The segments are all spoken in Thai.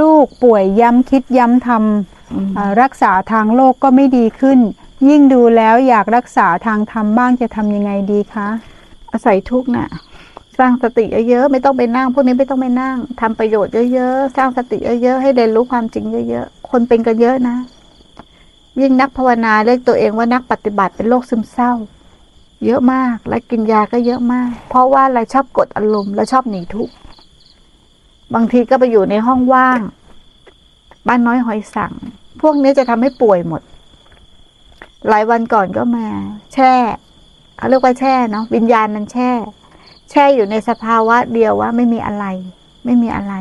ลูกป่วยย้ำคิดย้ำทำเอ่อรักษาทางโลกก็ไม่ดีขึ้น ยิ่งดูแล้วอยากรักษาทางธรรมบ้างจะทำยังไงดีคะ อาศัยทุกข์น่ะสร้างสติเยอะๆไม่ต้องไปนั่งพวกนี้ไม่ต้องไปนั่งทำประโยชน์เยอะๆสร้างสติเยอะๆให้เรียนรู้ความจริงเยอะๆคนเป็นกันเยอะนะ ยิ่งนักภาวนาเรียกตัวเองว่านักปฏิบัติเป็นโรคซึมเศร้า เยอะมากและกินยาก็เยอะมาก เพราะว่าเราชอบกดอารมณ์และชอบหนีทุกข์ บางทีก็ไปอยู่ในห้องว่าง บ้านน้อยหอยสัง พวกนี้จะทำให้ป่วยหมด หลายวันก่อนก็มา แช่เขาเรียกว่าแช่เนาะวิญญาณมันแช่ แช่อยู่ในสภาวะเดียวว่าไม่มีอะไร ไม่มีอะไร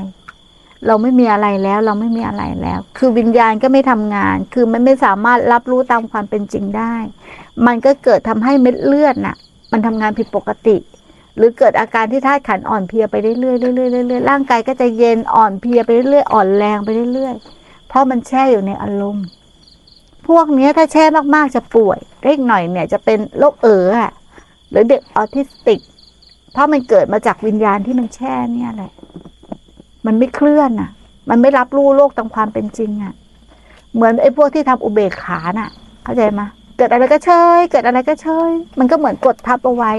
เราไม่มีอะไรแล้ว เราไม่มีอะไรแล้ว คือวิญญาณก็ไม่ทำงาน คือมันไม่สามารถรับรู้ตามความเป็นจริงได้ มันก็เกิดทำให้เม็ดเลือดน่ะ มันทำงานผิดปกติ หรือเกิดอาการที่ธาตุขันอ่อนเพลียไปเรื่อยๆเรื่อยๆเรื่อยๆร่างกายก็จะเย็นอ่อนเพลียไปเรื่อยๆอ่อนแรงไปเรื่อยๆ เพราะมันแช่อยู่ในอารมณ์ พวกนี้ถ้าแช่มากๆจะป่วยเล็กหน่อยเนี่ยจะเป็นโรคเอ๋อหรือเด็กออทิสติก เพราะมันเกิดมาจากวิญญาณที่มันแช่เนี่ยแหละ มันไม่เคลื่อนอะ มันไม่รับรู้โลกตามความเป็นจริงอะ เหมือนไอ้พวกที่ทำอุเบกขาน่ะ เข้าใจไหมเกิดอะไรก็เชยเกิดอะไรก็เชยมันก็เหมือนกดทับเอาไว้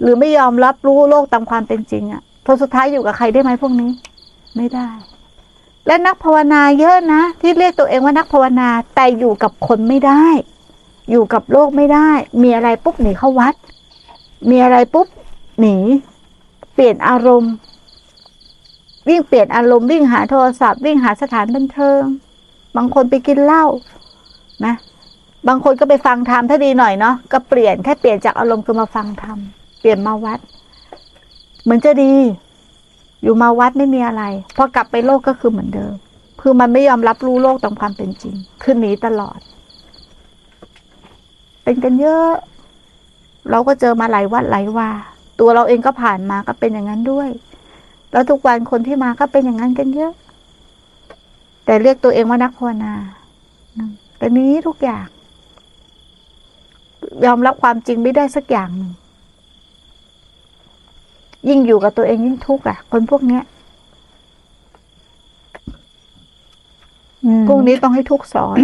หรือไม่ยอมรับรู้โลกตามความเป็นจริงอะพอสุดท้ายอยู่กับใครได้ไหมพวกนี้ ไม่ได้ และนักภาวนาเยอะนะ ที่เรียกตัวเองว่านักภาวนาแต่อยู่กับคนไม่ได้ อยู่กับโลกไม่ได้ มีอะไรปุ๊บหนีเข้าวัด มีอะไรปุ๊บหนี เปลี่ยนอารมณ์ วิ่งเปลี่ยนอารมณ์วิ่งหาโทรศัพท์ วิ่งหาสถานบันเทิง บางคนไปกินเหล้านะบางคนก็ไปฟังธรรมถ้าดีหน่อยเนาะก็เปลี่ยนแค่เปลี่ยนจากอารมณ์คือมาฟังธรรม เปลี่ยนมาวัด เหมือนจะดี อยู่มาวัดไม่มีอะไร พอกลับไปโลกก็คือเหมือนเดิม คือมันไม่ยอมรับรู้โลกตามความเป็นจริง คือหนีตลอด เป็นกันเยอะ เราก็เจอมาหลายวัดหลายว่า ตัวเราเองก็ผ่านมาก็เป็นอย่างนั้นด้วย แล้วทุกวันคนที่มาก็เป็นอย่างนั้นกันเยอะ แต่เรียกตัวเองว่านักภาวนาแต่นี้ทุกอย่าง ยอมรับความจริงไม่ได้สักอย่างหนึ่ง ยิ่งอยู่กับตัวเองยิ่งทุกข์อะ คนพวกเนี้ยอืมพวกนี้ต้องให้ทุกข์สอน